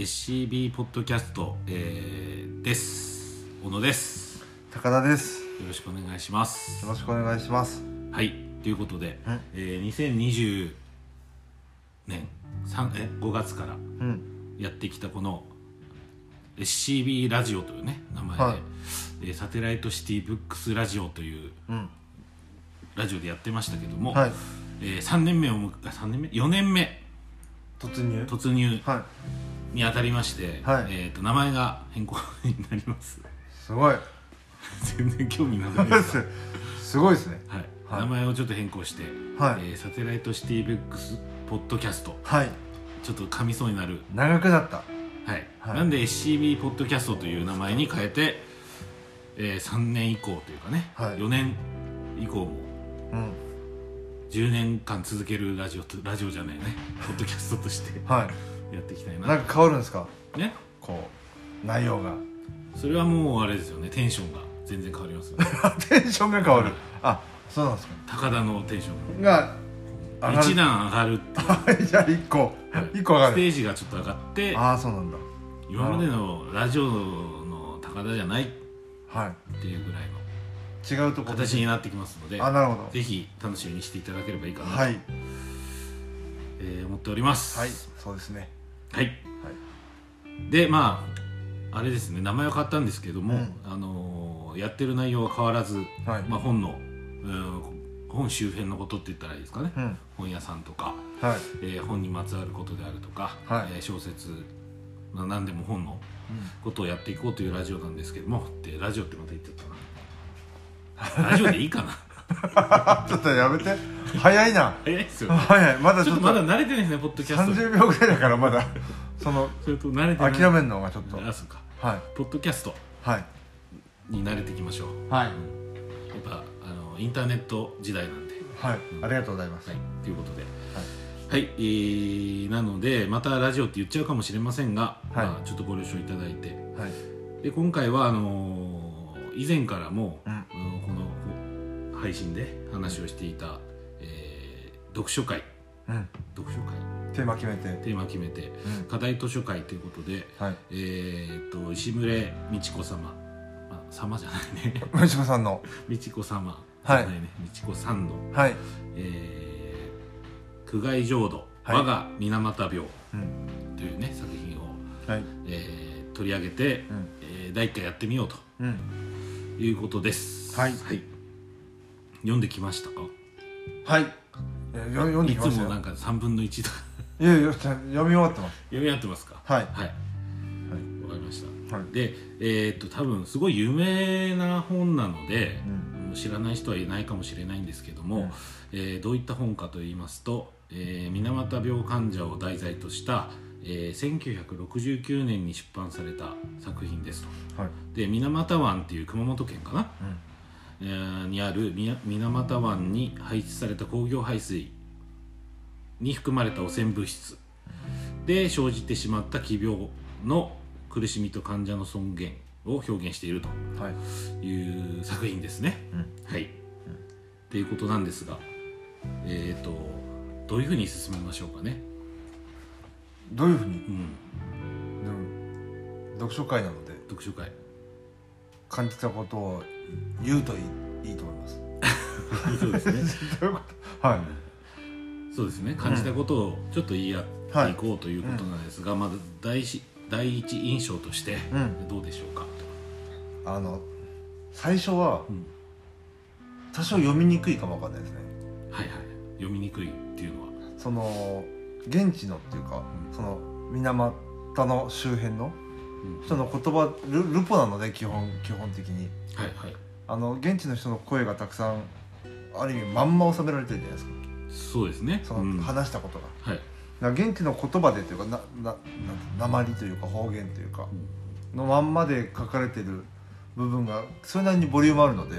SCB ポッドキャスト、えーです。小野です。高田です。よろしくお願いします。よろしくお願いします。はい。ということでうん、えー、2020年3え5月からうん。やってきたこの SCB ラジオというね名前で、はい。えーサテライトシティブックスラジオといううん。ラジオでやってましたけども、はい。えー、3年目をむあ3年目？4年目？突入？突入。はいにあたりまして、はい。えー、と名前が変更 になります。すごい。全然興味なくないですかすごいですね。はい、はい。名前をちょっと変更して、はい。えーサテライトシティブックスポッドキャスト。はい。ちょっと噛みそうになる、長くなった。はい。はい。なんで SCB ポッドキャストという名前に変えて、えー3年以降というかね、はい。4年以降も。うん。10年間続けるラジオとラジオじゃないね。ポッドキャストとして。はやっていきたいいな。なんか変わるんですか？ねこう内容が。それはもうあれですよね。テンションが。全然変わりますよね。テンションが変わる。あそうなんですか。高田のテンションが。上が一段上がるって じゃあ1個。一個上がステるージがちょっと上がって。ああそうなんだ。今までのラジオの高田じゃない。っはていうぐらいの。い違うとこ形になってきますので。あなるほど。ぜひ楽しみにしていただければいいかなと、はい。えー思っております。はい。そうですねはい。でまああれですね名前は変わったんですけども、うん。あのーやってる内容は変わらず、はい。まあ、本の、うん、本周辺のことって言ったらいいですかね、うん。本屋さんとか、はい。えー本にまつわることであるとか、はい。えー小説、まあ、何でも本のことをやっていこうというラジオなんですけどもでラジオってまた言っちゃったな。ラジオでいいかな。ちょっとやめて早いな。早いですよね。早い。まだちょっと。まだ慣れてないですねポッドキャスト。に30秒ぐらいだからまだ。そのそれと慣れてない。諦めるのがちょっと。あそうか。はい。ポッドキャスト。はい。に慣れていきましょう。はい。やっぱあのインターネット時代なんで。はい。ありがとうございます。はい。ということで。はい、えーなのでまたラジオって言っちゃうかもしれませんが、はい。まあ、ちょっとご了承いただいて。はい。で今回はあのー以前からも、うん。このこ配信で話をしていた、えー読書会。うん。読書会。テーマ決めて。テーマ決めて。うん。課題図書会ということで、はい。えー、と石牟礼美智子様。あ様じゃないね。虫子さんの。美智子様。じはい。ゃないね、美智子さんの、はい。えー、苦外浄土、はい。我が水俣病。うん。というね作品を、はい。えー取り上げて、うん。えー第1回やってみようと。うん。いうことです。はい。読んできましたか？はいえーよ読んでいきましたよ。つもなんか3分の1とか。いやいや読み終わってます。読み合ってますか？はい。はい。わかりました。はい。でえーっと多分すごい有名な本なので、うん。知らない人はいないかもしれないんですけども、うん。えーどういった本かと言いますと、えー水俣病患者を題材とした、えー1969年に出版された作品ですと。はい。で水俣湾っていう熊本県かな、うん。えーにある水俣湾に排出された工業排水に含まれた汚染物質で生じてしまった奇病の苦しみと患者の尊厳を表現しているとはい。いう作品ですね。うん。はい、っていうことなんですがえっ、とどういうふうに進めましょうかね。どういうふうに？うん、うん読書会なので。読書会。感じたことを言うといいいいと思います。そうですね。どういうこと？はい。そうですね。感じたことをちょっと言い合っていこうということなんですが、まず第一第一印象としてうん。どうでしょうか？あの最初はうん。多少読みにくいかもわかんないですね。はいはい。読みにくいっていうのは。その現地のっていうか、うん。その水俣の周辺のうん人の言葉ルルポなので基本基本的に。はいはい。あの現地の人の声がたくさんある意味まんま収められてるじゃないですか。そうですね。そうん。の話したことが、はい。だから現地の言葉でというかななな鉛というか方言というかのまんまで書かれてる部分がそれなりにボリュームあるので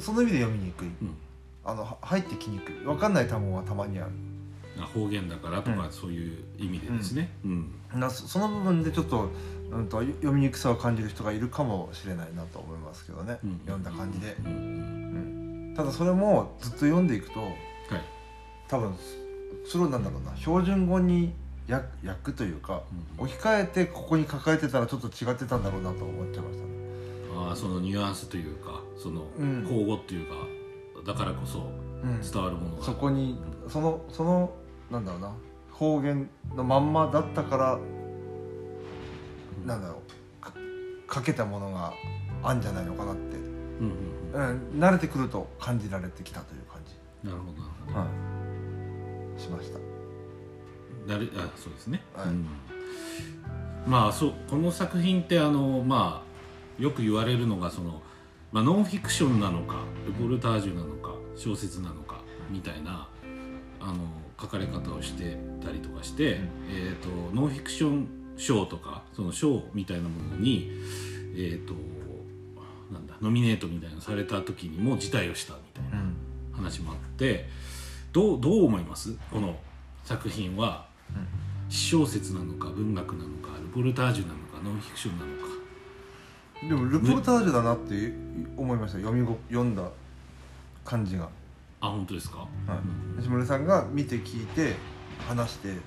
その意味で読みにくい。うん。うんあのは入ってきにくい。分かんない単語がたまにある。あ方言だからとか、うん。そういう意味でですね、うん。なそその部分でちょっと,、うん、と読みにくさを感じる人がいるかもしれないなと思いますけどね、うん。読んだ感じで、うん。うん、ただそれもずっと読んでいくとはい。多分それをなんだろうな標準語に役役というか、うん。置き換えてここに書かれてたらちょっと違ってたんだろうなと思っちゃいましたね。ああそのニュアンスというかそのうん。口語っていうかだからこそうん。伝わるものが、そこにそのそのなんだろうな。方言のまんまだったからなんだろう。かかけたものがあんじゃないのかなって、うんうんうん。うん、慣れてくると感じられてきたという感じ、なるほどなるほど。はい、しました。だれあそうですね、はい。うん。まあそうこの作品ってあのまあよく言われるのがその、まあ、ノンフィクションなのかルポルタージュなのか小説なのかみたいなあの書かれ方をしてたりとかして、うん。えー、とノンフィクション賞とかその賞みたいなものにえっ、となんだノミネートみたいなのされた時にも辞退をしたみたいなうん。話もあってどうどう思います？この作品は。私小説なのか文学なのかルポルタージュなのかノンフィクションなのか。でもルポルタージュだなって思いました。読みご読んだ感じが、あ本当ですか、はい。うん。西村さんが見て聞いて話してうん。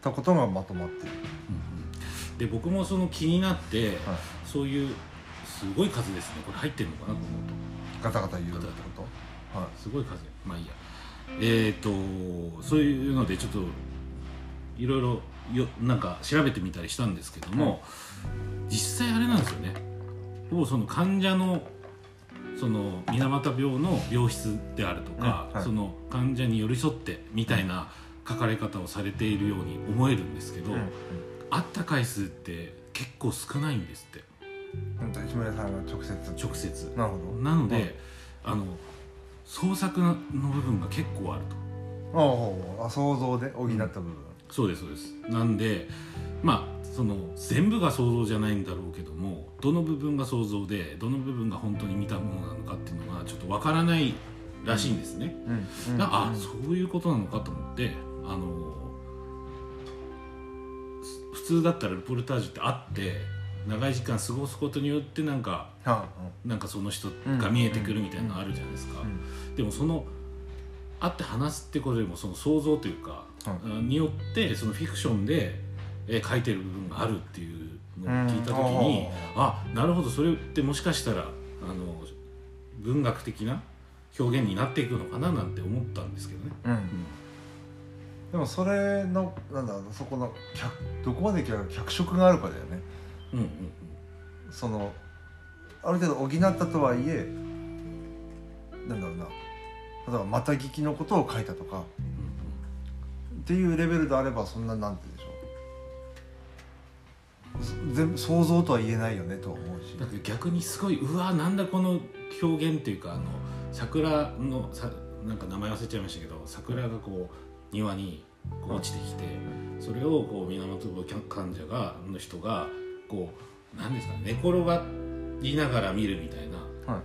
たことがまとまってる、うんで僕もその気になって、はい、そういうすごい数ですね。これ入ってるのかなと思うと。ガタガタ言うってこと？はい。すごい数。まあいいや。えっ、とそういうのでちょっといろいろよなんか調べてみたりしたんですけども、実際あれなんですよね。ほぼその患者のその水俣病の病室であるとか、うんはい。その患者に寄り添ってみたいな書かれ方をされているように思えるんですけど、うん会った回数って結構少ないんですって。石村さんが直接。直接。なるほど。なので、あの創作の部分が結構あると。あああ想像で補った部分、そうですそうです。なんでまあその全部が想像じゃないんだろうけどもどの部分が想像でどの部分が本当に見たものなのかっていうのがちょっとわからないらしいんですね、うんうんそういうことなのかと思ってあのす普通だったらルポルタージュってあって長い時間過ごすことによってなんかはなんかその人が見えてくるみたいなのあるじゃないですか、あうんでもその会って話すってことよりもその想像というか、はによってそのフィクションで、えー書いてる部分があるっていうのを聞いた時に、うん。あなるほどそれってもしかしたらあの文学的な表現になっていくのかななんて思ったんですけどね。うん。でもそれのなんだろうそこの脚どこまで脚色があるかだよね。うんうんそのある程度補ったとはいえなんだろうな。例えばまた聞きのことを書いたとか。うんっていうレベルであればそんななんて全部想像とは言えないよねとは思うし。だけど逆にすごいうわなんだこの表現っていうかあの桜のさなんか名前忘れちゃいましたけど桜がこう庭にこう落ちてきてそれをこう源患者がの人がこう何ですかね寝転がりながら見るみたいなはい。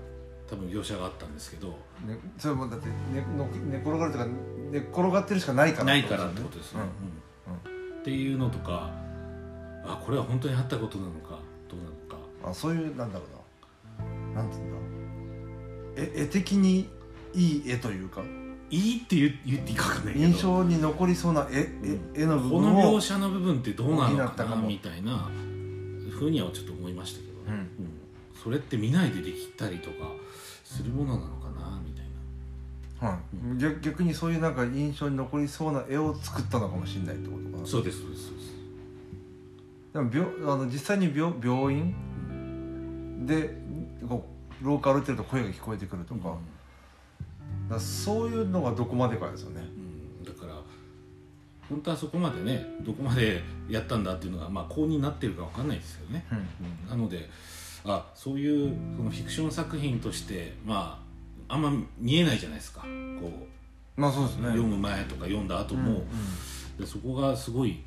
多分描写があったんですけどね、それもだって寝の寝転がるとか寝転がってるしかないからないからってことですよね。うんうん。っていうのとかあこれは本当にあったことなのかどうなのか。あそういうなんだろうな。なんていうんだ絵絵的にいい絵というか。いいって言言っていいかわかんないけど。印象に残りそうな絵,、絵絵の部この描写の部分ってどうなのかな補ったかも。みたいなふうにはちょっと思いましたけど。ね、うん。うん。それって見ないでできたりとかするものなのかなみたいな。はい。逆逆にそういうなんか印象に残りそうな絵を作ったのかもしれないってことかな。そうですそうですそうですでも病あの実際に病病院？でこう廊下歩いてると声が聞こえてくるとか,、だからそういうのがどこまでかですよね。うん。だから本当はそこまでねどこまでやったんだっていうのがまあ公認になってるかわかんないですよね。うん。なのであそういうそのフィクション作品としてまああんま見えないじゃないですか。こうまあそうですね。読む前とか読んだ後も、でそこがすごい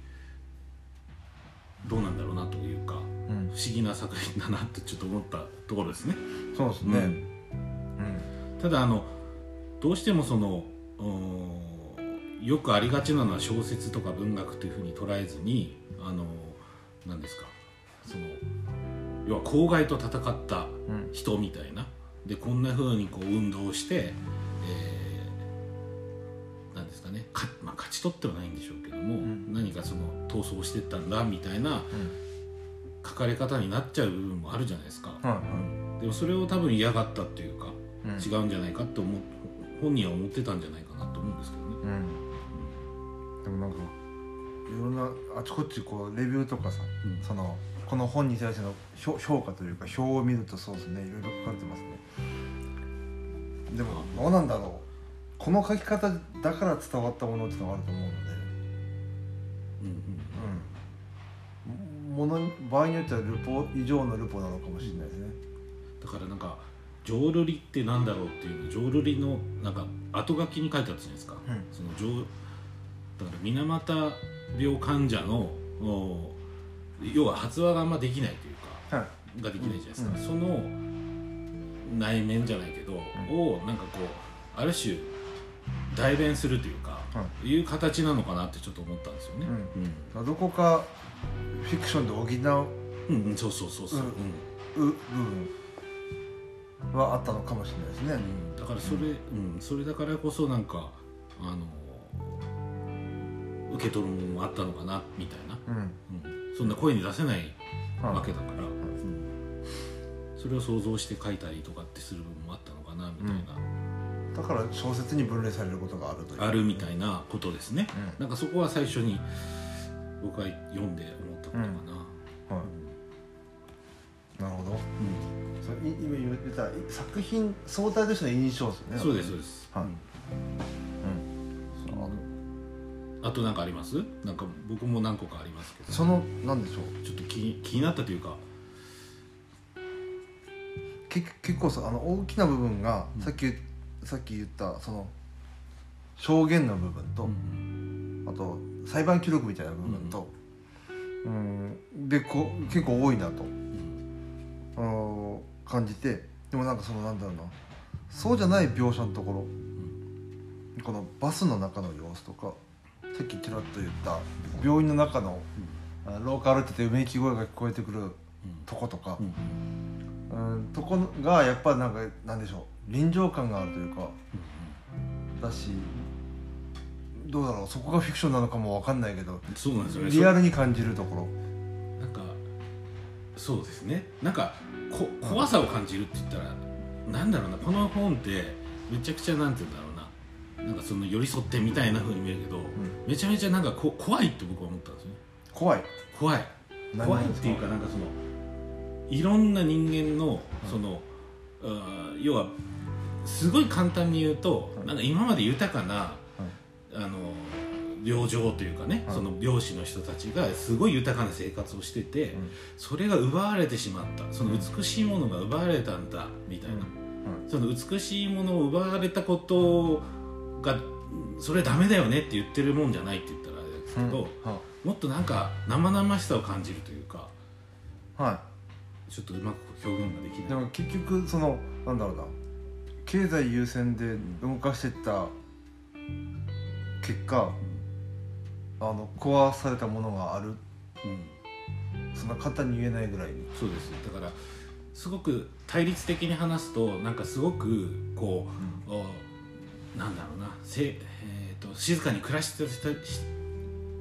どうなんだろうなというかうん。うん不思議な作品だなってちょっと思ったところですね。そうですね、うん。うん。ただあのどうしてもそのよくありがちなのは小説とか文学というふうに捉えずにあの何ですかその要は公害と戦ったうん。人みたいな。でこんなふうにこう運動して、えーなんですかねかまあ、勝ち取ってはないんでしょうけども、ん。何かその逃走してったんだみたいな書かれ方になっちゃう部分もあるじゃないですか、はいはでもそれを多分嫌がったっていうか、うん。違うんじゃないかって思う本人は思ってたんじゃないかなと思うんですけどね、うん。でもなんかいろんなあちこちこうレビューとかさ、うん。そのこの本に対しての評評価というか表を見るとそうですねいろいろ書かれてますね。でもどうなんだろう。この書き方だから伝わったものっていうのがあると思うのでもの場合によってはルポ以上のルポなのかもしれないですね。だからなんか浄瑠璃ってなんだろうっていうの浄瑠璃のなんか後書きに書いてあったじゃないですか、うんその浄だから水俣病患者のお要は発話があんまできないというかはい。ができないじゃないですか、うんその内面じゃないけど、をなんかこうある種代弁するといういう形なのかなってちょっと思ったん。ですよね。うん。どこかフィクションで補ううん、うん。うんそうそうそうそう、うん。部分はあったのかもしれないですね、うん。だからそれ、うん。それだからこそなんかあの受け取るものもあったのかなみたいな、うん。うん、そんな声に出せないわけだから、うん。それを想像して書いたりとかってする部分もあったのかなみたいな、だから小説に分類されることがあるという。あるみたいなことですね、うん。なんかそこは最初に僕は読んで思ったことかな、はい。なるほど。うん。今言ってた作品相対としての印象ですよね。そうですそうです、はい。うん。うん。あと何かあります？なんか僕も何個かありますけど。そのなんでしょう？ちょっと気気になったというか。け結構さあの大きな部分が、うんさっきさっき言ったその証言の部分と、うん。あと裁判記録みたいな部分と、うん、でこ結構多いなと、うん。あの感じてでもなんかそのなんだろうなそうじゃない描写のところ、このバスの中の様子とかさっきちらっと言った病院の中の、あ廊下歩いててうめき声が聞こえてくるとことかう、ん。うん、とこがやっぱなんかなんでしょう臨場感があるというかだしどうだろうそこがフィクションなのかもわかんないけどそうなんですよね。リアルに感じるところ。そなんかそうですね。なんかこ怖さを感じるって言ったらなんだろうなこの本ってめちゃくちゃなんて言うんだろうな。なんかその寄り添ってみたいな風に見えるけど、めちゃめちゃなんかこ怖いって僕は思ったんですよね。怖い。怖い。何怖いっていうかなんかそのいろんな人間のその、要はすごい簡単に言うと、はい。なんか今まで豊かな、あの領情というかね、はい。その漁師の人たちがすごい豊かな生活をしてて、うん。それが奪われてしまった。その美しいものが奪われたんだみたいな、その美しいものを奪われたことがそれダメだよねって言ってるもんじゃないって言ったらあれですけど、はもっとなんか生々しさを感じるというかはちょっとうまく表現ができいない。でも結局そのなんだろうな経済優先で動かしてた結果あの壊されたものがある。うんそんな簡単に言えないぐらいに。そうです。だからすごく対立的に話すとなんかすごくこう、おなんだろうな。せ、えー、と静かに暮らして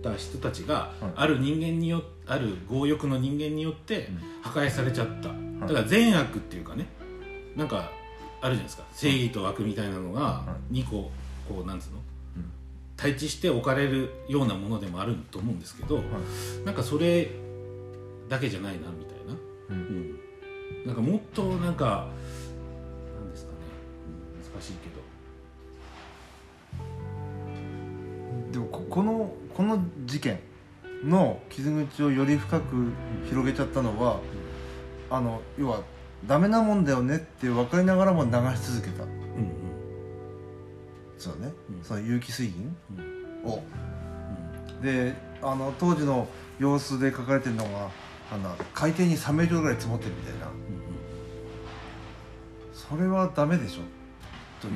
た人たちが、はい。ある人間によある強欲の人間によってうん。破壊されちゃった、だから善悪っていうかね。なんかあるじゃないですか。正義と悪みたいなのがは2個こうなんつうの？うん。対峙して置かれるようなものでもあると思うんですけど、はい。なんかそれだけじゃないなみたいな、ううん。ん、なんかもっとなんかなんですかね、うん難しいけど。でもここのこの事件の傷口をより深く広げちゃったのは、あの要はダメなもんだよねって分かりながらも流し続けた。うんそうね、うん。その有機水銀。うん。うんを。であの当時の様子で書かれてるのがあの海底に3メートルぐらい積もってるみたいな。うんそれはダメでしょ。という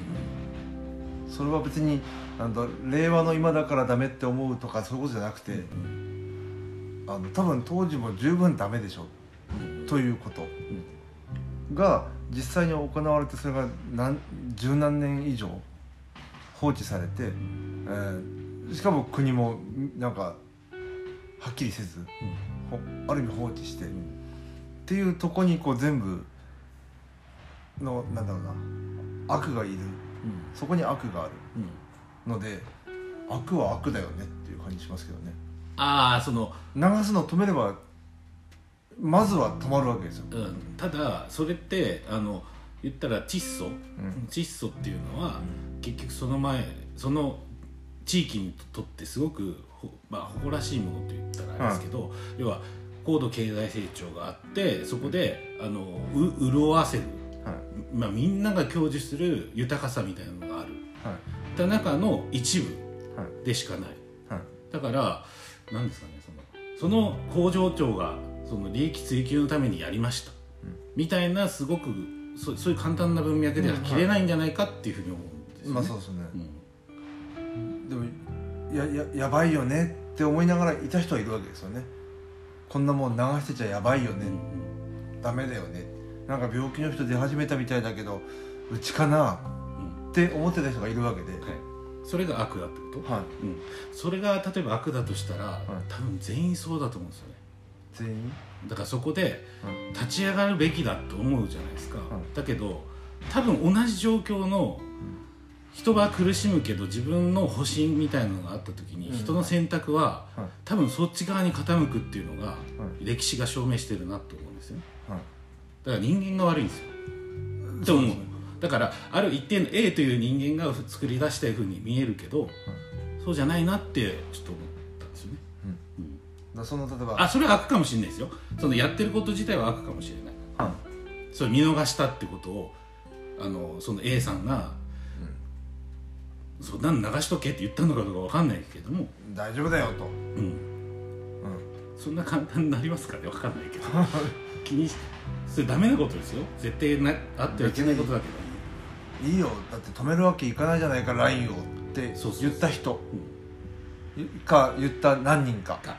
それは別になんだ令和の今だからダメって思うとかそういうことじゃなくて、うんあの多分当時も十分ダメでしょ。うんということが実際に行われてそれが何十何年以上放置されて、えーしかも国もなんかはっきりせずほある意味放置して、っうん。ていうとこにこう全部のなんだろうな悪がいる。そこに悪があるうん。ので悪は悪だよねっていう感じしますけどね。ああその、流すのを止めればまずは止まるわけですよ、うん、ただそれってあの言ったら窒素うん。窒素っていうのは、結局その前その地域にとってすごくほ、まあ、誇らしいものと言ったらあれですけど、要は高度経済成長があってそこであのう潤わせる、はい。まあ、みんなが享受する豊かさみたいなのがある。はい。た中の一部はい。でしかない。はい。だから何ですかねそのその工場長がその利益追求のためにやりました、うん。みたいなすごくそそういう簡単な文脈では切れないんじゃないかっていうふうに思うんですよね。まあそうですね、うん。でもやややばいよねって思いながらいた人はいるわけですよね。こんなもん流してちゃやばいよね、ダメだよね。なんか病気の人出始めたみたいだけどうちかなうん。って思ってた人がいるわけで、はい、それが悪だってこと、はい。うん、それが例えば悪だとしたら、い。多分全員そうだと思うんですよね全員？だからそこでうん。立ち上がるべきだと思うじゃないですか、ん。だけど多分同じ状況の人は苦しむけど自分の保身みたいなのがあった時に、うん。人の選択ははい多分そっち側に傾くっていうのがはい歴史が証明してるなと思うんですよ。ねはいだから人間が悪いんですよ。と思うだからある一定の A という人間が作り出したふうに見えるけど、そうじゃないなってちょっと思っただその例えば。あそれは悪かもしれないですよ。そのやってること自体は悪かもしれない。はそれ見逃したってことをあのその A さんが「そんなの流しとけ」って言ったのかどうかわかんないけども、い大丈夫だよと、うん、うん、そんな簡単になりますかね？わかんないけど。気にしそれダメなことですよ。絶対なあってはいけないことだけど。いいよ。だって止めるわけいかないじゃないか LINE をって言った人。うん。か言った何人か。が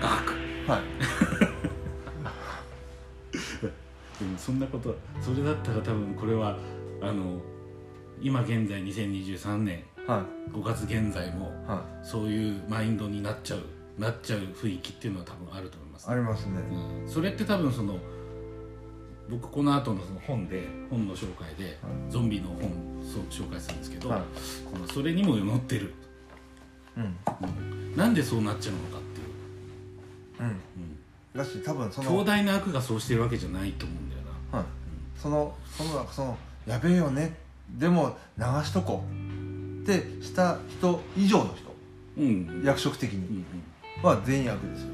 が悪はい。でもそんなことそれだったら多分これはあの今現在2023年。は5月現在もい。はそういうマインドになっちゃうなっちゃう雰囲気っていうのは多分あると思います。いありますね。うん。それって多分その僕この後のその本で本の紹介で、ゾンビの本そう紹介するんですけど、はい。このそれにも載ってる、うん。うん。なんでそうなっちゃうのかっていう、うん。だし多分そうん、の強大な悪がそうしてるわけじゃないと思うんだよな。はい、そのそのそのやべえよね。でも流しとこう。ってした人以上の人。うん。うん役職的うんには全員悪ですよ。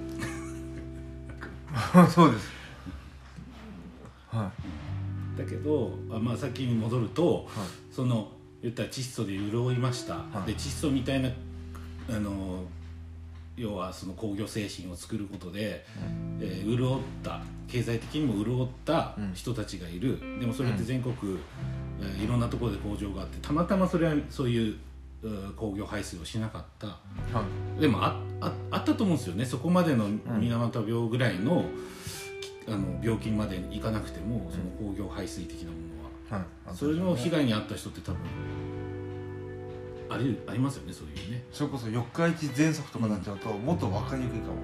そうです。はだけどあ、まあ、さっきに戻るといはい。その言ったら窒素で潤いました、はい。で窒素みたいなあの要はその工業製品を作ることで、えー潤った経済的にも潤ったうん。人たちがいる、でもそれって全国、えーいろんなところで工場があってたまたまそれはそういう工業排水をしなかった。はい。でもあああったと思うんですよね。そこまでの水俣病ぐらいの,、きあの病気までいかなくてもその工業排水的なものは。はい。あそれの被害に遭った人って多分ありありますよねそういうね、それこそ四日市喘息とかになっちゃうと、もっと分かりにくいかも。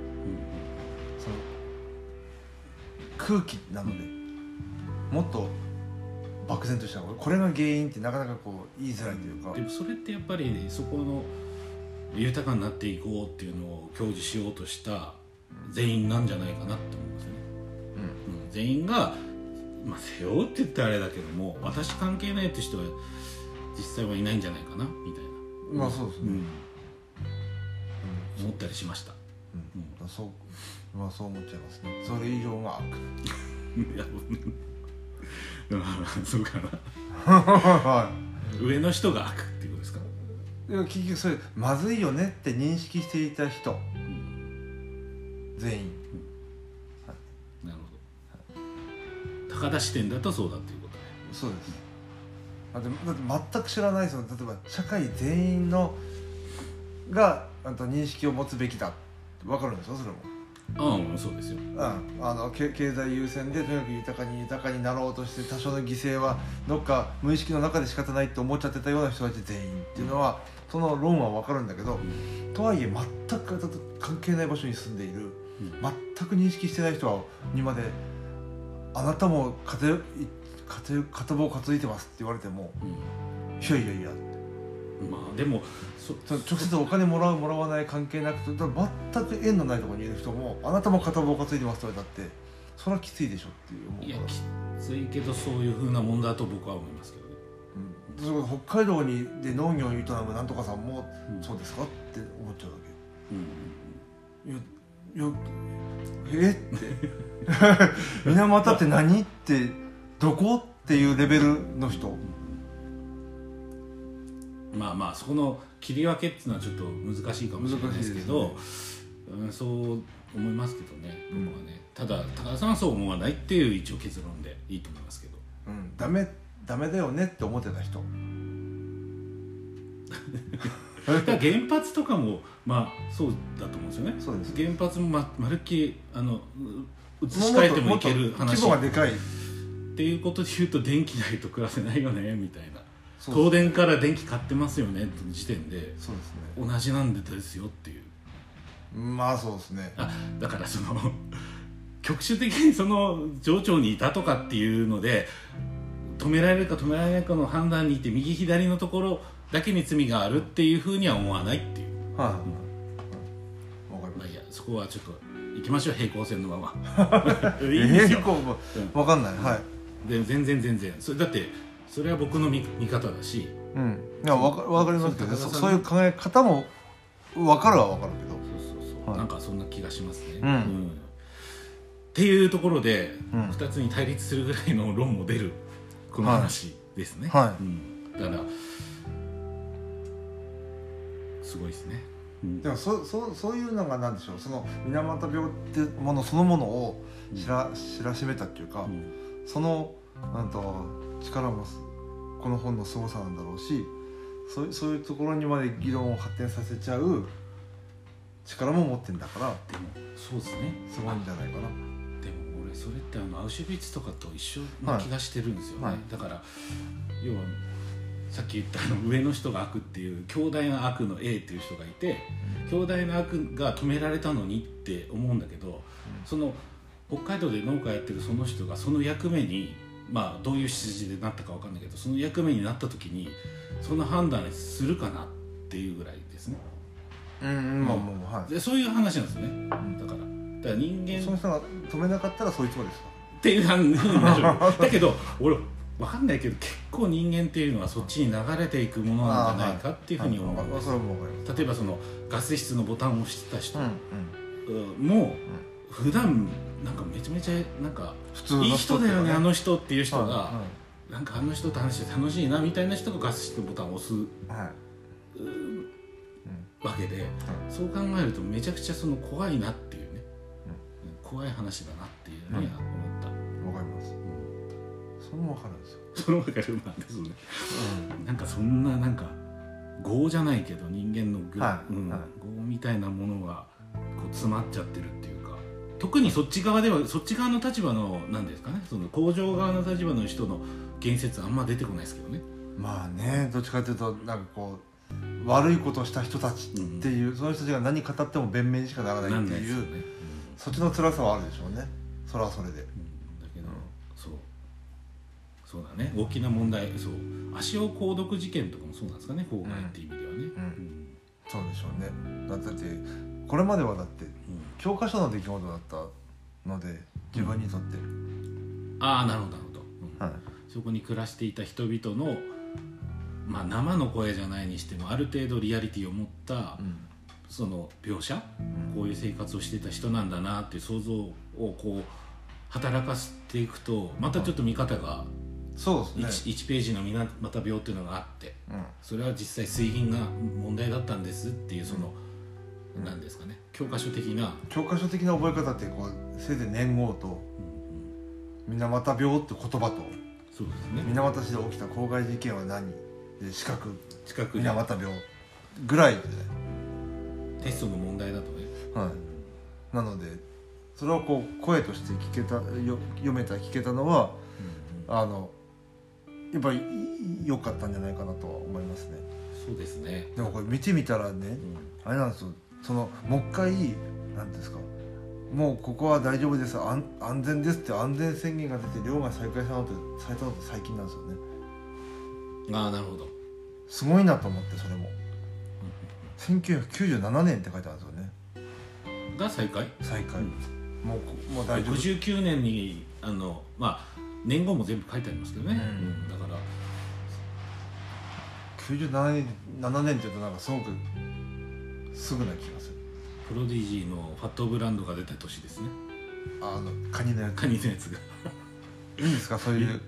その空気なのでもっと漠然としたこれが原因ってなかなかこう言いづらいというか。でもそれってやっぱりそこの豊かになっていこうっていうのを享受しようとした全員なんじゃないかなって思うんですよね、うん。うん、全員が、まあ、背負うって言ったらあれだけども私関係ないって人は実際はいないんじゃないかなみたいな、まあそうですね、うん。思ったりしました。うん。そうまあそう思っちゃいますね。それ以上が悪。いやうん。そうかな。は上の人が悪っていうことですか、いいや結局それまずいよねって認識していた人。うん。全員。なるほど。高田視点だとそうだっていうことね。そうですだって全く知らないですよ例えば社会全員のがあと認識を持つべきだ。分かるんですよそれも。うんそうですよ。うん、あのけ経済優先でとにかく豊かに豊かになろうとして多少の犠牲はどっか無意識の中で仕方ないって思っちゃってたような人たち全員っていうのは、その論は分かるんだけど、とはいえ全く関係ない場所に住んでいる。うん。全く認識してない人はにまで「あなたも片よ片棒担いでます」って言われてもうん「いやいやいや」まあでもそそ直接お金もらうもらわない関係なくて全く縁のないところにいる人も「あなたも片棒担いでます」と言われたってそれはきついでしょっていう思ういやきついけどそういうふうなもんだと僕は思いますけどね。うん。北海道にで農業を営むなんとかさんもうん。そうですかって思っちゃうだうんけいやいやえって。水俣って何ってどこっていうレベルの人？まあまあそこの切り分けっていうのはちょっと難しいかもしれないですけどうん、そう思いますけどね僕はね、ただ高田さんはそう思わないっていう一応結論でいいと思いますけど。うんダメダメだよねって思ってた人。原発とかもまあそうだと思うんですよね。そうです。原発もままるっきりあのう移し替えてもいける話。規模がでかいっていうことで言うと電気代と暮らせないよねみたいな。そう東電から電気買ってますよねって時点でそうです同じなんでですよっていう。ねまあそうですね。あだからその 局所的にその上長にいたとかっていうので止められるか止められないかの判断にいて右左のところだけに罪があるっていうふうには思わないっていう。はい、うん、わかりままあいいやそこはちょっと行きましょう平行線のまま。す いいんですよ。えーこうもうんわかんない。はいで全然全然。それだってそれは僕の見見方だし。うん。いやわかわかりますけどそうそそういう考え方もわかるはわかるけど。そうそうそう、はい。なんかそんな気がしますね、うん。っていうところで、うん。2つに対立するぐらいの論も出るこの話ですね、はい。うん、だからすごいですね、うん。でもそそそういうのがなんでしょう。その水俣病っていうものそのものを知ら,、知らしめたっていうか、うんそのなんと力もすこの本の凄さなんだろうしそうそういうところにまで議論を発展させちゃう力も持ってんだからでもそうですね。すごいんじゃないかな。でも俺それってあのアウシュビッツとかと一緒な気がしてるんですよね、はい。はいだから要はさっき言ったあの上の人が悪っていう強大な悪の A っていう人がいて強大な悪が止められたのにって思うんだけど、その北海道で農家やってるその人がその役目にまあどういう筋でなったかわかんないけどその役目になった時にそんな判断するかなっていうぐらいですね。うんうんまあまあまあはい。でそういう話なんですよねだからだから人間その人が止めなかったらそいつもですか？っていう感じになる。だけど俺わかんないけど結構人間っていうのはそっちに流れていくものなんじゃないかっていうふうに思うんです。はい。それもわかります。例えばそのガス室のボタンを押してた人うんうん。うん。も普段なんかめちゃめちゃなんか普通のいい人だよねあのの人っていう人が、はなんかあの人と話して楽しいなみたいな人がガス室のボタンを押すわけで、そう考えるとめちゃくちゃその怖いなっていうね、怖い話だなっていうふうには思った、うんわかります。それもわかるんですよ。そのわかる。まあですね。なんかそんななんか業じゃないけど人間の業,、うん。業みたいなものがこう詰まっちゃってるっていうか特にそっち側ではそっち側の立場の何ですかねその工場側の立場の人の言説あんま出てこないですけどね。まあねどっちかというとなんかこう悪いことをした人たちっていう、その人たちが何語っても弁明にしかならないっていうないですよね、そっちの辛さはあるでしょうね。それはそれで。うん。だけど、そう。そうだね。大きな問題そう。足尾鉱毒事件とかもそうなんですかね郊外っていう意味ではね、うん。そうでしょうね。だだってこれまではだって教科書の出来事だったので自分にとって、ああなるほどなるほど、うんはい。そこに暮らしていた人々の、まあ、生の声じゃないにしてもある程度リアリティを持った、うん。その描写うん。こういう生活をしてた人なんだなっていう想像をこう働かせていくとまたちょっと見方がそうです 1, 1ページの水俣病っていうのがあってね、それは実際水銀が問題だったんですっていうそのうん。何ですかね教科書的な、教科書的な覚え方ってこうせいぜい年号とうんうん水俣病って言葉とそうですね。水俣市で起きた公害事件は何？で資格。近くに水俣病ぐらいで。ね、テストの問題だとね、はい、なのでそれをこう声として聞けたよ読めた聞けたのはあのやっぱり良かったんじゃないかなとは思いますね。そうですね、でもこれ見てみたらねうん。あれなんですよそのもう一回なんていうんですか。もうここは大丈夫です。安安全ですって安全宣言が出て漁が再開されたのってされたのって最近なんですよね。ああなるほど。すごいなと思ってそれも。1997年って書いてあるんですよね。が再開？再開、もうこもう大丈夫。59年にあのまあ年号も全部書いてありますけどね、うん。うんだから。97年7年っていうとなんかすごくすぐな気がする。プロディジーのファットブランドが出た年ですね。あのカニのやつ。カニのやつが。いいんですか？そういう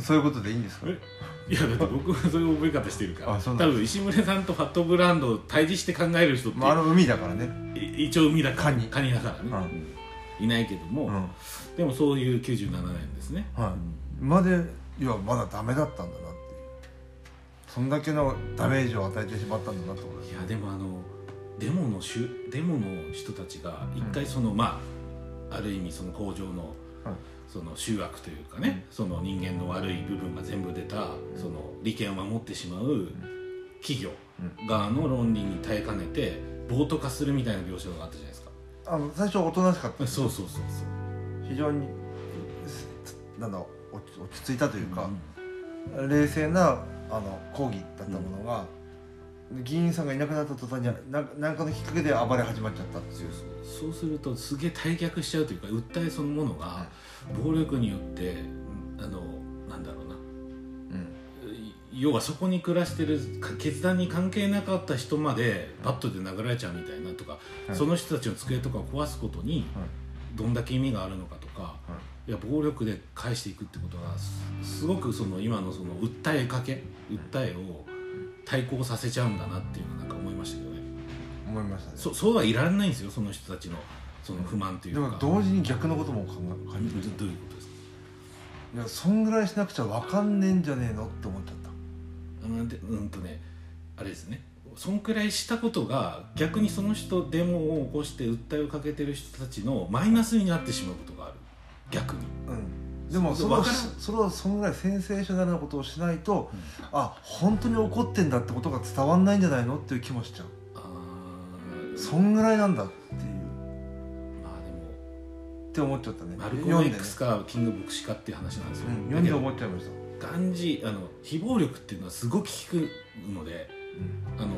そういうことでいいんですか？え？いやだって僕はそういう覚え方してるから。多分石村さんとファットブランドを対峙して考える人って、まあ、あの海だからね。い一応海だから。カニ。カニだからね、うん。うんいないけども、うん。でもそういう97年ですね、はい。までいやまだダメだったんだなっていう。そんだけのダメージを与えてしまったんだなってことですいやでもあのデモのしゅデモの人たちが一回その、まあある意味その工場の、はい。その集悪というかね、その人間の悪い部分が全部出た、その利権を守ってしまう企業側の論理に耐えかねて暴徒化するみたいな描写があったじゃないですか。あの最初おとなしかった。そうそうそうそう。非常になんだ落ち落ち着いたというか、冷静なあの抗議だったものが、議員さんがいなくなった途端に何何かのきっかけで暴れ始まっちゃったっていう。そうするとすげえ退却しちゃうというか訴えそのものが暴力によってあのなんだろうな。うん。要はそこに暮らしてるか決断に関係なかった人までバットで殴られちゃうみたいなとか、はい。その人たちの机とかを壊すことにどんだけ意味があるのかとか、い。や暴力で返していくってことがすすごくその今のその訴えかけ訴えを対抗させちゃうんだなっていうのはなんか思いましたけどね。思いましたね。そそうはいられないんですよその人たちのその不満というか。でも同時に逆のことも考えど感じるどういうことですか？いやそんぐらいしなくちゃ分かんねえんじゃねえのって思っちゃった。うんでうんとねあれですね。そんくらいしたことが逆にその人デモを起こして訴えをかけてる人たちのマイナスになってしまうことがある。逆に。うんでもそれはそれはそんぐらいセンセーショナルなことをしないと、あ本当に怒ってんだってことが伝わんないんじゃないのっていう気もしちゃう。あー。そんぐらいなんだっていう。まあでも。って思っちゃったね。マルコム X かキング牧師かっていう話なんですよ、うん、読んでだ思っちゃいました、ガンジあの非暴力っていうのはすごく効くのであの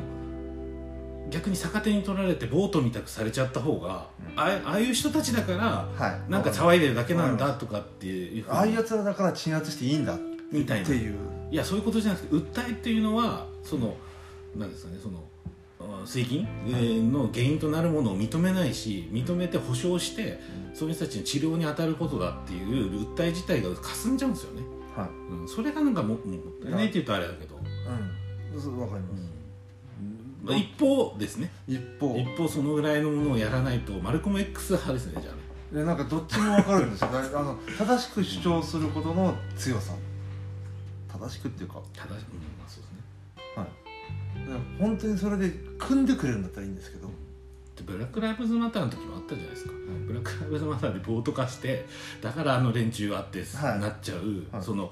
逆に逆手に取られてボートみたくされちゃった方が、うんあああいう人たちだからはいなんか騒いでるだけなんだとかっていうああいうやつらだから鎮圧していいんだみたいなっていういやそういうことじゃなくて訴えっていうのはそのなんですかねそのあ水銀えーの原因となるものを認めないし認めて保証してそういう人たちの治療に当たることだっていう訴え自体が霞んじゃうんですよね、はいうん、それがなんかももったいないって言うとあれだけど、うんそうわかります、まあ、一方ですね。一方。一方そのぐらいのものをやらないとマルコム X 派ですねじゃあね。でなんかどっちもわかるんですよ。だあの正しく主張することの強さ。正しくっていうか、正しうんまあそうですね。はい、だから本当にそれで組んでくれるんだったらいいんですけど、でブラック・ライブズ・マターの時もあったじゃないですか、ブラック・ライブズ・マターで暴徒化してだからあの連中あって、はい。なっちゃう、はい。その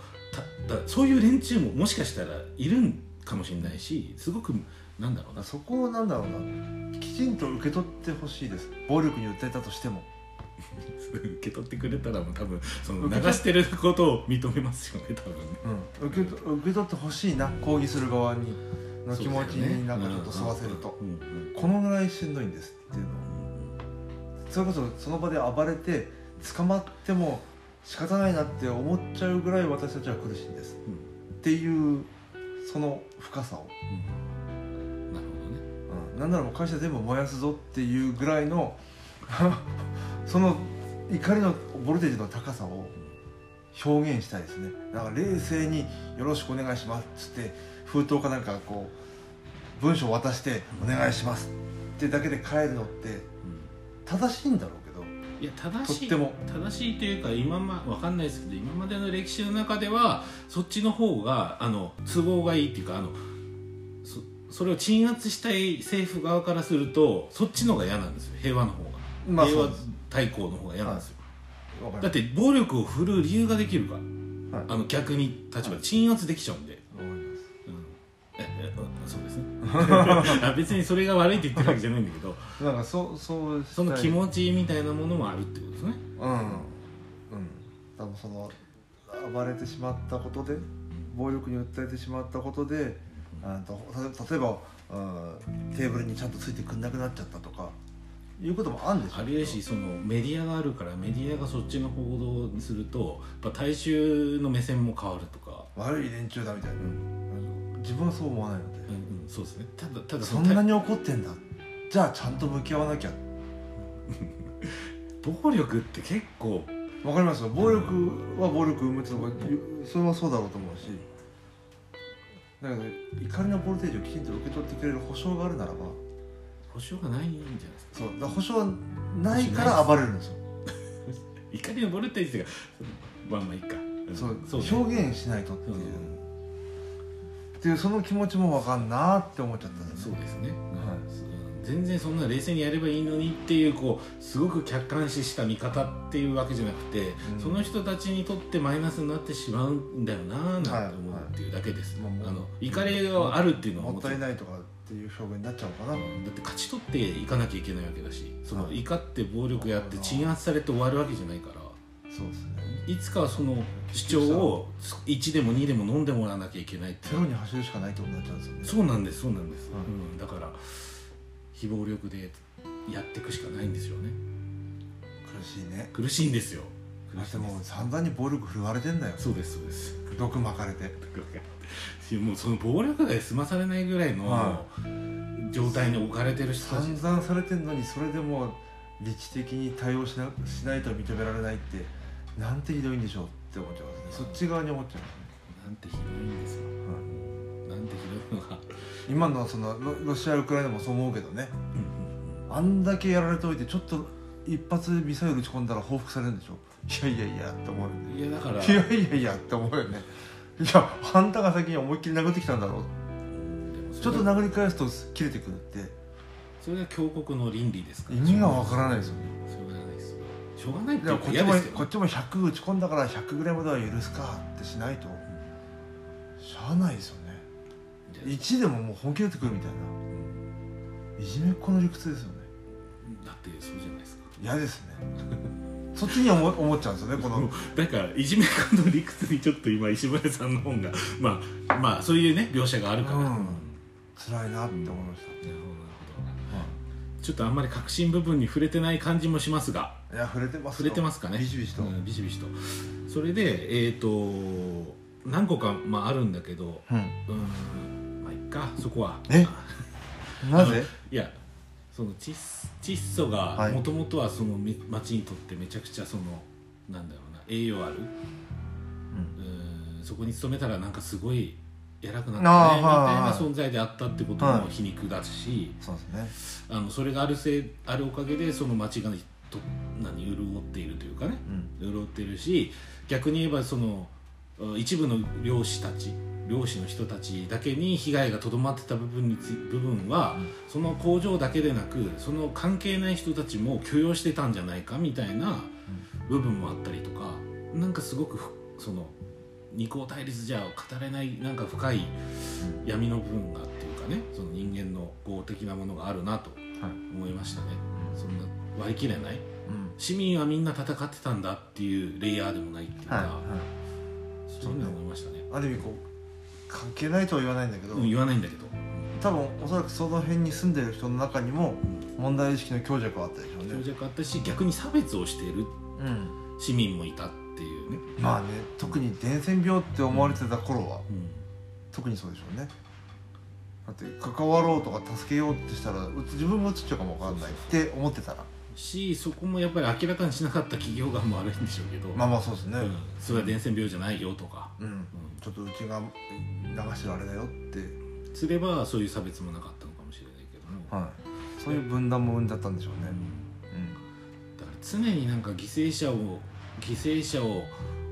ただそういう連中ももしかしたらいるんかもしれないしすごくなんだろうな。そこをなんだろうな。きちんと受け取ってほしいです。暴力に訴えたとしても。受け取ってくれたらもう多分その流してることを認めますよね多分ね。うん、受けと受け取ってほしいな抗議する側にの気持ちになんかちょっと沿わせると、このぐらいしんどいんですっていうのをそれこそその場で暴れて捕まっても仕方ないなって思っちゃうぐらい私たちは苦しいんです。うん。っていうその深さを、うん、なんならもう会社全部燃やすぞっていうぐらいの その怒りのボルテージの高さを表現したいですね。だから冷静に「よろしくお願いします」っつって封筒かなんかこう文章を渡して「お願いします」ってだけで帰るのって正しいんだろうけどいや正しいとっても。正しいというか今まわかんないですけど今までの歴史の中ではそっちの方があの都合がいいっていうかあのそそれを鎮圧したい政府側からするとそっちの方が嫌なんですよ。平和の方が。平和まあそうです対抗の方が嫌なんですよ、わかりまだって暴力を振るう理由ができるから、はい。あの逆に立場で鎮圧できちゃうんで、そうですね。あ別にそれが悪いって言ってるわけじゃないんだけど。なんかそうそうその気持ちみたいなものもあるってことですね。うん。うん。多分その暴れてしまったことで暴力に訴えてしまったことで例えば、うん、テーブルにちゃんとついてくんなくなっちゃったとかいうこともあるんでしょあるしそのメディアがあるからメディアがそっちの報道にするとやっぱ大衆の目線も変わるとか、悪い連中だみたいな、うん。自分はそう思わないので、うんうん、そうですね。ただただそんなに怒ってんだ。じゃあちゃんと向き合わなきゃ。暴力って結構。わかりますよ。暴力は暴力生むってのがそれはそうだろうと思うしだけど怒りのボルテージをきちんと受け取ってくれる保証があるならば。保証がないんじゃないですか？そう。だから保証ないから暴れるんですよ。怒りのボルテージがまあまあいいか、ん。そう。そうね。表現しないとっていう、うんっていうその気持ちもわかんなって思っちゃったんですね。そうですね、全然そんな冷静にやればいいのにっていうこうすごく客観視した見方っていうわけじゃなくて、うん。その人たちにとってマイナスになってしまうんだよなーなんて思うっていうだけです、はいはい。あの怒りがあるっていうのはもったいいないとかっていう表現になっちゃうのかな、だって勝ち取っていかなきゃいけないわけだしそのはい。怒って暴力やって鎮圧されて終わるわけじゃないから。そうですね。いつかはその主張を1でも2でも飲んでもらわなきゃいけないってゼロに走るしかないってことになっちゃうんですよね。そうなんですそうなんです、はい。うん、だから非暴力でやっていくしかないんですよね。苦しいね。苦しいんですよ。苦しいもう散々に暴力振るわれてんだよ。そうですそうです。毒巻かれて。もうその暴力で済まされないぐらいのは状態に置かれてる人たち。散々されてんのにそれでも理知的に対応しなしないと認められないってなんてひどいんでしょうって思っちゃいますね。そっち側に思っちゃいますねなんてひどいんですよ今のそのロロシア・ウクライナもそう思うけどね。うんうんあんだけやられておいてちょっと一発ミサイル撃ち込んだら報復されるんでしょ？いやいやいやって思うようんね。いやだから。いやいやいやって思うよね。いやあんたが先に思いっきり殴ってきたんだろう。ちょっと殴り返すと切れてくるって。それが強国の倫理ですか？ら意味がわからないですよね。しょうがない。ですよしょうがないっていうかいやこっちも嫌ですよこっちも100打ち込んだから 100g では許すかってしないと。しゃあないですよね1でももう本気で打ってくるみたいな。いじめっ子の理屈ですよね。だってそうじゃないですか。嫌ですね。そっちに思思っちゃうんですよねこの。だからいじめ感の理屈にちょっと今石村さんの本がまあまあそういうね描写があるから、うん。辛いなって思いましなるほどちょっとあんまり核心部分に触れてない感じもしますが。たいや触れてます触れてますかね。ビシビシと、うんビシビシと。それでえっ、と何個か、まあ、あるんだけどうん。うんかそこは。え？なぜ？いやその窒窒素がはい。もともとはそのみ町にとってめちゃくちゃそのなんだろうな栄養ある。うん。そこに勤めたらなんかすごい偉くなったねみたいな存在であったってことも皮肉だし、そうですね。あのそれがあるせいあるおかげでその町がと何潤っているというかね。うん。潤っているし逆に言えばそのあ一部の漁師たち漁師の人たちだけに被害がとどまってた部分につ部分は、その工場だけでなくその関係ない人たちも許容してたんじゃないかみたいな部分もあったりとかなんかすごくふその二項対立じゃ語れないなんか深い闇の部分がっていうかねその人間の業的なものがあるなとはい。思いましたね。そんな割り切れない。うん。市民はみんな戦ってたんだっていうレイヤーでもないっていうか、はい。はい。そういうの思いましたね。ある意味こう関係ないとは言わないんだけど、うん言わないんだけど、多分おそらくその辺に住んでる人の中にも問題意識の強弱はあったでしょうね。強弱あったし逆に差別をしているうん。市民もいたっていうね、まあね特に伝染病って思われてた頃はうん。特にそうでしょうね。だって関わろうとか助けようってしたら自分もうつっちゃうかもわかんないって思ってたらしそこもやっぱり明らかにしなかった企業側も悪いんでしょうけど、まあまあそうですね。うん。それは伝染病じゃないよとか、うん、うちょっとうちが流してるあれだよって。んすればそういう差別もなかったのかもしれないけども、はい。そういう分断も生んじゃったんでしょうね。うん。だから常になんか犠牲者を犠牲者を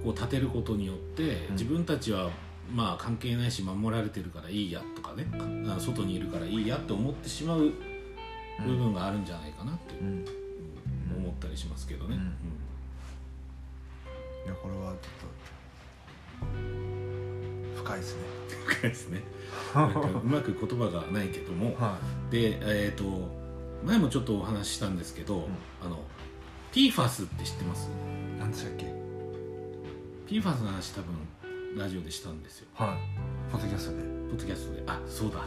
こう立てることによって、うん。自分たちはまあ関係ないし守られてるからいいやとかね外にいるからいいやって思ってしまう部分があるんじゃないかなっていうう、ん、うんったりしますけどね、うんうん。いやこれはちょっと深いですね。深いですね。なんかうまく言葉がないけども。はでえっ、と前もちょっとお話ししたんですけど、あの PFAS って知ってます？い何でしたっけ？PFAS の話多分ラジオでしたんですよ。はい。ポッドキャストで。ポッドキャストで。あそうだ。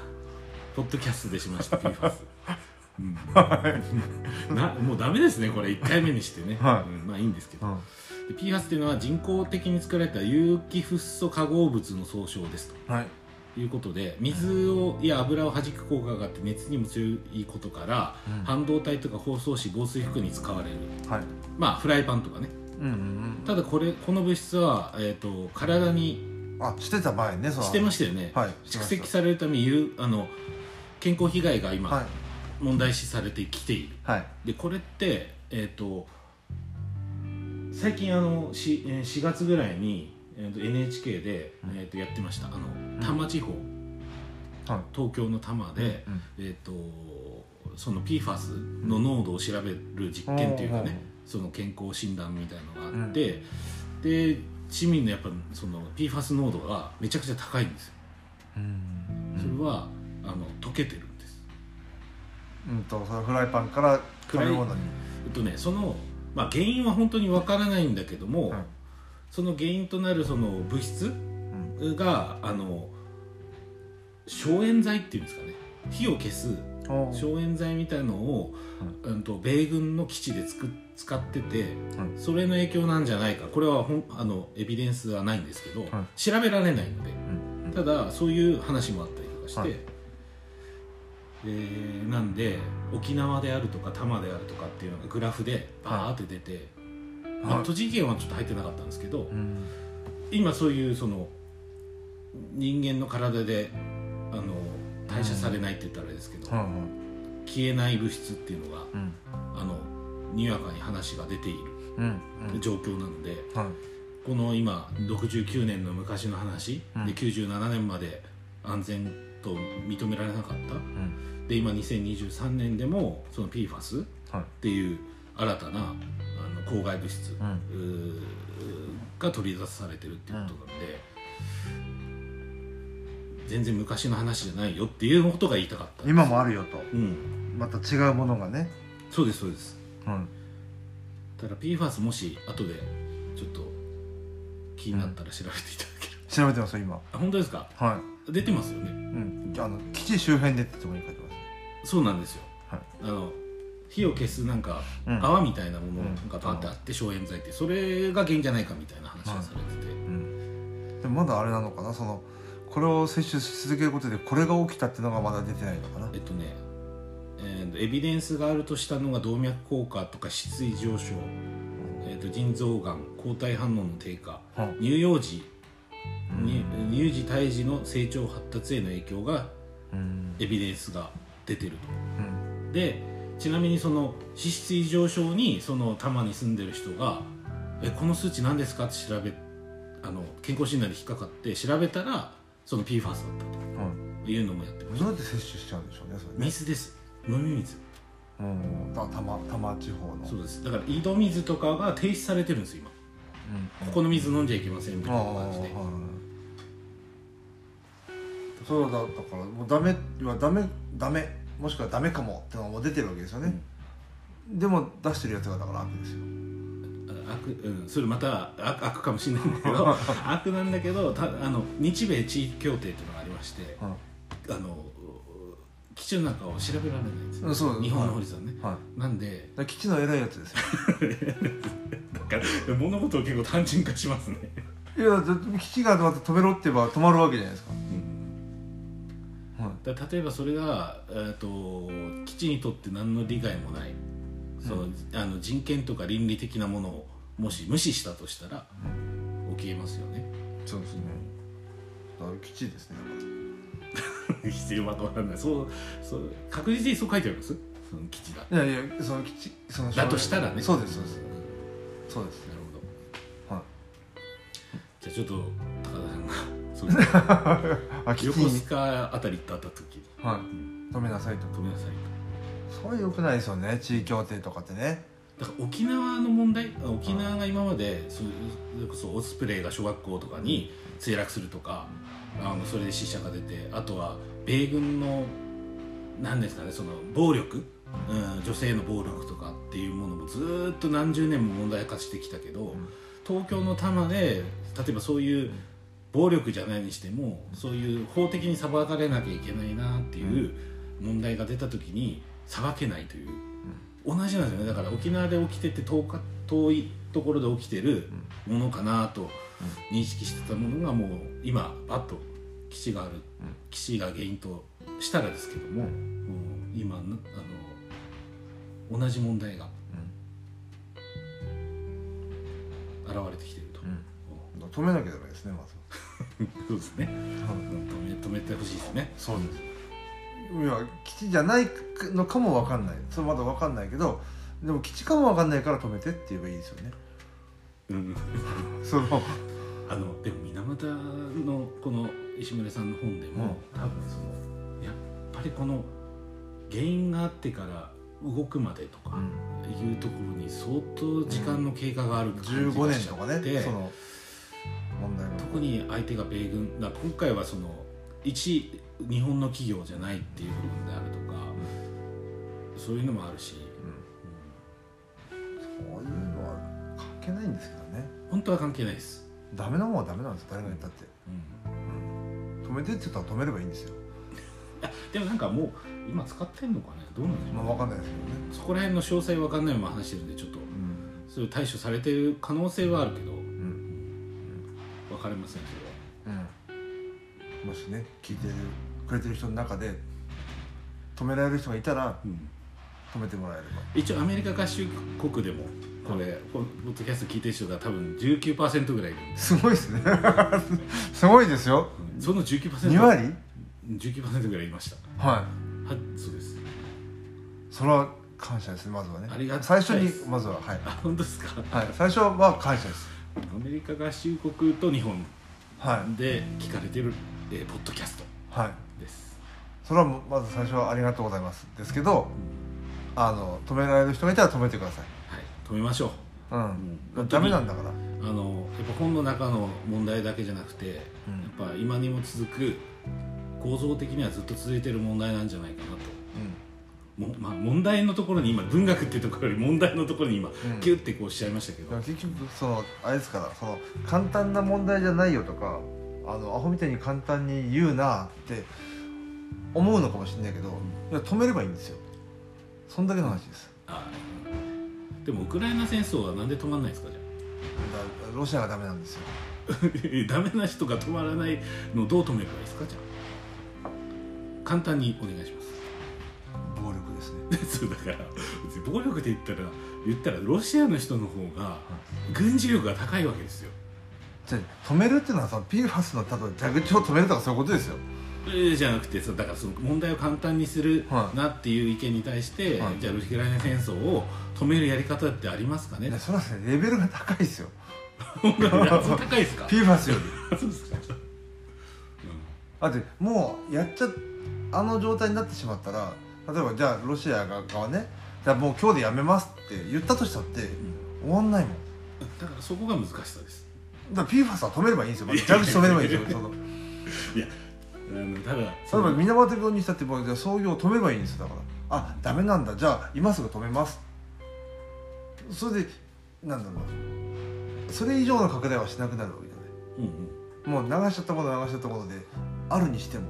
ポッドキャストでしました PFAS うん、なもうダメですねこれ。1回目にしてね、はい。うん。まあいいんですけど。うん。で PFAS っていうのは人工的に作られた有機フッ素化合物の総称ですはい。ということで水をや油を弾く効果があって熱にも強いことから、うん。半導体とか包装紙防水服に使われる。はい。まあフライパンとかね。うんうんただこれこの物質は、えー、と体にうんあしてた前ねそのしてましたよね、はい。蓄積されるためあの健康被害が今、はい問題視されてきている。はい。でこれってえっ、と最近あの 4, えー4月ぐらいに、えー、と NHK で、えー、とやってました。あの多摩地方、はい。東京の多摩で、うんえっ、とその PFAS の濃度を調べる実験っていうかね、うん。その健康診断みたいのがあって、で市民のやっぱその PFAS 濃度がめちゃくちゃ高いんですよ、うん。それはあの溶けてるうんとそのフライパンから食べ物に。えっとねその、まあ、原因は本当にわからないんだけども、はい。その原因となるその物質うん。があの消炎剤っていうんですかね。火を消す消炎剤みたいのを、うん、と米軍の基地でつく使ってて、うんそれの影響なんじゃないか。これはほんあのエビデンスはないんですけど、はい。調べられないので。うん。ただそういう話もあったりとかして、はいえーなんで沖縄であるとか多摩であるとかっていうのがグラフでバーって出て、まあ、はい栃木県はちょっと入ってなかったんですけど、うん。今そういうその人間の体であの代謝されないって言ったらあれですけど、はいはい。消えない物質っていうのがうん。あのにわかに話が出ているうん。状況なので、はい。この今69年の昔の話、うん。で97年まで安全と認められなかった？うん。で今2023年でもその PFAS っはい。ていう新たなあの公害物質、うん。が取り出されてるっていうことなんで、全然昔の話じゃないよっていうことが言いたかった今もあるよと。うん。また違うものがね。そうですそうです。うんただ PFAS もし後でちょっと気になったら調べていただける、調べてます今。あ本当ですか？は出てますよね。いうんあの基地周辺でってとこに書いてますね。そうなんですよ。はい。あの火を消すなんかうん。泡みたいなものうん。がバーってあって消炎剤って。それが原因じゃないかみたいな話がされてて、うん。でもまだあれなのかな？そのこれを摂取し続けることでこれが起きたっていうのがまだ出てないのかな？えっとね、えーエビデンスがあるとしたのが動脈硬化とか脂質異常症、えー、と腎臓がん抗体反応の低下うん。乳幼児、に乳児胎児の成長発達への影響がうん。エビデンスが出てるうん。とでちなみにその脂質異常症にその多摩に住んでる人が「えこの数値何ですか?」って調べあの健康診断で引っかかって調べたらその PFAS だったうんというのもやってました。どうやって摂取しちゃうんでしょうねそれね。水です。飲み水。うん。たたま多摩地方の。そうです。だから井戸水とかが停止されてるんですよ今。うんここの水飲んじゃいけませんみたいな感じで。そうだだからもうダメはダメダメもしくはダメかもってのがもう出てるわけですよね、でも出してるやつがだから悪ですよ。悪、うん、それまた悪悪かもしれないんだけど 悪なんだけどたあの日米地域協定っていうのがありましてはあの基地の中を調べられないんですよ。うんそうです。日本の法律はね。い、はい、なんで。基地の偉いやつですよ。だから物事を結構単純化しますね、いやだって基地がまた止めろって言えば止まるわけじゃないですか、はい。だから例えばそれが、えー、と基地にとって何の利害もない。その、あの人権とか倫理的なものをもし無視したとしたら起きえますよね。そうですね。だから基地ですね 必要は分からないそうそう確実にそう書いてあります？その基地だいやいやその基地そのだとしたらね。そうですそうです。ん。そうです。なるほど。はい。じゃあちょっと高田さんが そういうあ基地横須に、賀あたり行った時。にはい、止めなさいと。止めなさいそれ良くないですよね。地位協定とかってね。だから沖縄の問題？沖縄が今までそそれこそオスプレイが小学校とかに墜落するとかあのそれで死者が出てあとは米軍の何ですかねその暴力、うん、女性の暴力とかっていうものもずーっと何十年も問題化してきたけど、東京の多摩で例えばそういう暴力じゃないにしてもそういう法的に裁かれなきゃいけないなっていう問題が出た時に裁けないという、同じなんですよね。だから沖縄で起きてて遠か遠いところで起きてるものかなと認識してたものがもう今バッと基地がある、基地が原因としたらですけども、もう今のあの同じ問題が現れてきていると、止めなきゃダメですねまず そうですね。止め止めてほしいですね。そうです。いや基地じゃないのかも分かんない。それまだ分かんないけどでも基地かも分かんないから止めてって言えばいいですよねうん。その。あのでも水俣のこの石村さんの本でも、多分そのやっぱりこの原因があってから動くまでとかいうところに相当時間の経過がある感じ15がしちゃ年とかねってその問題が特に相手が米軍だ今回はその一日本の企業じゃないっていう部分であるとか、そういうのもあるし、そういう係ないんですけどね。本当は関係ないです、ダメなもんはダメなんですよ誰が言ったって、うん。うん、止めてって言ったら止めればいいんですよ。いやでもなんかもう今使ってんのかね？どうなんでしょうね？まあ分かんないですけどね。そこら辺の詳細わかんないまま話してるんでちょっとうん。それを対処されてる可能性はあるけどうん。分かりませんそれはうん。もしね聞いてるくれてる人の中で止められる人がいたら止めてもらえれば。一応アメリカ合衆国でもこれポッドキャスト聞いてる人が多分19%ぐらいいるんで。すごいですね。すごいですよ。その19% 2割？19%ぐらいいました。はい。はいそうです。それは感謝ですねまずはね。ありがた最初にまずははい、あ本当ですか？はい、最初は感謝です。アメリカ合衆国と日本はい。で聞かれてる、えーポッドキャストはい。です。それはまず最初はありがとうございますですけどあの止められる人がいたら止めてくださいはい止めましょう。うん、うん。ダメなんだから。あのやっぱ本の中の問題だけじゃなくて、やっぱ今にも続く構造的にはずっと続いてる問題なんじゃないかなと。も、まあ、問題のところに今文学っていうところより問題のところに今、ん。キュッてこうしちゃいましたけど、うん、結局そのあれですからその簡単な問題じゃないよとかあのアホみたいに簡単に言うなって思うのかもしれないけどいや止めればいいんですよ。そんだけの話です。あでもウクライナ戦争はなんで止まんないですかじゃだロシアがダメなんですよ。あ ダメな人が止まらないのをどう止めればいいですかじゃあ？簡単にお願いします。暴力ですね。そうだから別に暴力で言ったら言ったらロシアの人の方が軍事力が高いわけですよ。じゃあ止めるっていうのはその PFAS のただ蛇口を止めるとかそういうことですよ。えーじゃなくてそうだからその問題を簡単にするはい。なっていう意見に対して、はい。じゃあウクライナ戦争を止めるやり方ってありますかね？それはですねレベルが高いですよ。高いですか？PFAS より。そうですか、だってもうやっちゃあの状態になってしまったら例えばじゃあロシア側ねじゃあもう今日でやめますって言ったとしたって終わんないもん。うんだからそこが難しさです。だから PFAS は止めればいいんですよ、まず蛇口止めればいいんですよ。その。いやあのただ例えば水俣病にしたってもうじゃあ創業を止めればいいんですよだから。あダメなんだ。じゃあ今すぐ止めます。それでなんだろう。それ以上の拡大はしなくなるわけじゃない。うんうん。もう流しちゃったもの流しちゃったものであるにしても。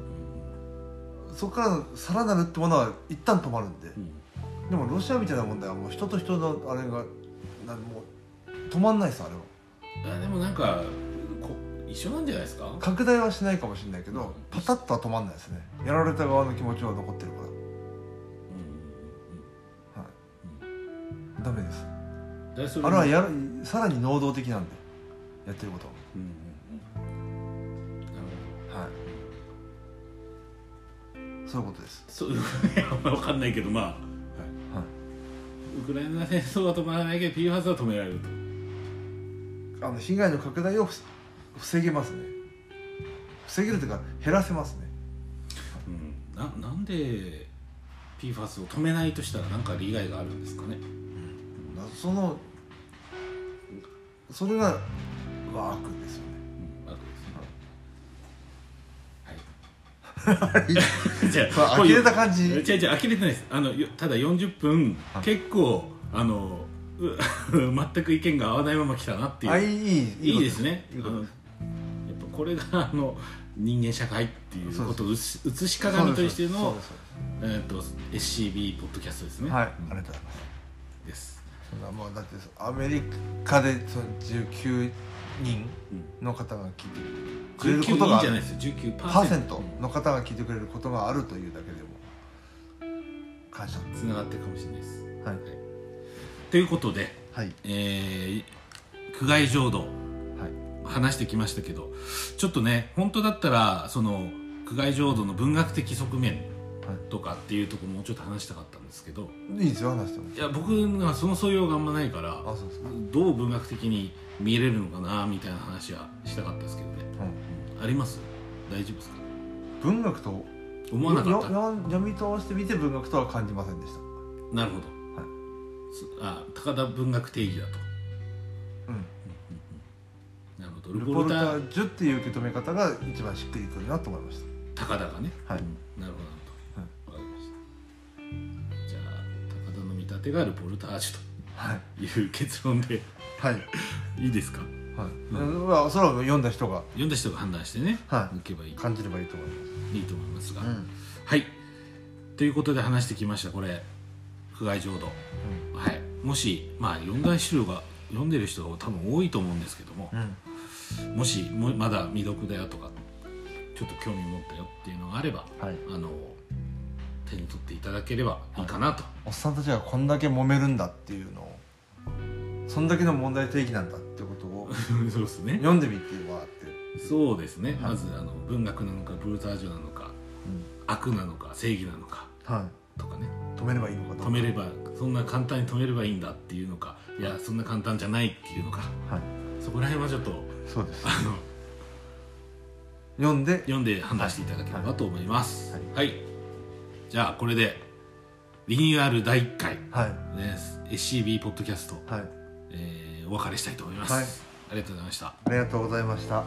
そこからのさらなるってものは一旦止まるんで。うん。でもロシアみたいな問題はもう人と人のあれがなんもう止まんないですあれは。あでもなんかこ一緒なんじゃないですか？拡大はしないかもしれないけどパタッとは止まんないですね。やられた側の気持ちは残ってるから、はい、ダメです。あれはやるさらに能動的なんでやってることうんうんうん。なるほど。ははい。そういうことです。そういや分かんないけどまあ、はい。はい。ウクライナ戦争は止まらないけど PFAS は止められると。あの被害の拡大をふ防げますね。防げるというか減らせますね。うん、ななんで PFAS を止めないとしたら何か利害があるんですかね、だからそのそれがワークですよね。うん。あとですね。はい。じゃそう呆れた感じ。違う違う呆れてないです。あのよただ40分はい。結構あのう 全く意見が合わないまま来たなっていう。あいいいいです。ねこれがあの人間社会っていうことを映し鏡としてのえー、と SCB ポッドキャストですね。はい。あうんりがとうございます。です。そんなもうだってアメリカでその19人の方が聞いてくれる19ことがある。人じゃないですよ。19%パーセント。の方が聞いてくれることがあるというだけでも感謝。つながってるかもしれないです。はい。ということで、はい。えー、苦外浄土はい話してきましたけどちょっとね本当だったらその苦外浄土の文学的側面とかっていうところもうちょっと話したかったんですけどいいですよ話しても。いや僕がその素養があんまないからどう文学的に見れるのかなみたいな話はしたかったですけどね、うんうんあります？大丈夫ですか？文学と思わなかった？読み通してみて文学とは感じませんでした。なるほど、はい。すあ高田文学定義だと。うんルポルタージュっていう受け止め方が一番しっくりくるなと思いました。高田がね、はい。うんなるほどなるほどわかりました。じゃあ高田の見立てがルポルタージュはいとい。う結論で。はい。いいですか？はい、うん。まあそれは読んだ人が。読んだ人が判断してね、はい。いけばいい。感じればいいと思いまいいと思いますが、すうん。はい。ということで話してきましたこれ。不外浄土。はい。もしまあ読んだ人が読んでる人が多分多いと思うんですけども。う、んもしもまだ未読だよとかちょっと興味持ったよっていうのがあればはい。あの手に取っていただければいいかなと、おっさんたちがこんだけ揉めるんだっていうのをそんだけの問題定義なんだってことを そうですね。読んでみてもらって、そうですね、はい。まずあの文学なのかブルータージュなのか悪なのか正義なのかはとかね。い、止めればいいのか。止めればそんな簡単に止めればいいんだっていうのかいやそんな簡単じゃないっていうのか。はい。そこら辺はちょっとそうです。あの読んで。読んで判断していただければと思います。ははい、じゃあこれでリニューアル第1回はい。です。SCB ポッドキャスト、はい。えーお別れしたいと思います、はい。ありがとうございました。ありがとうございました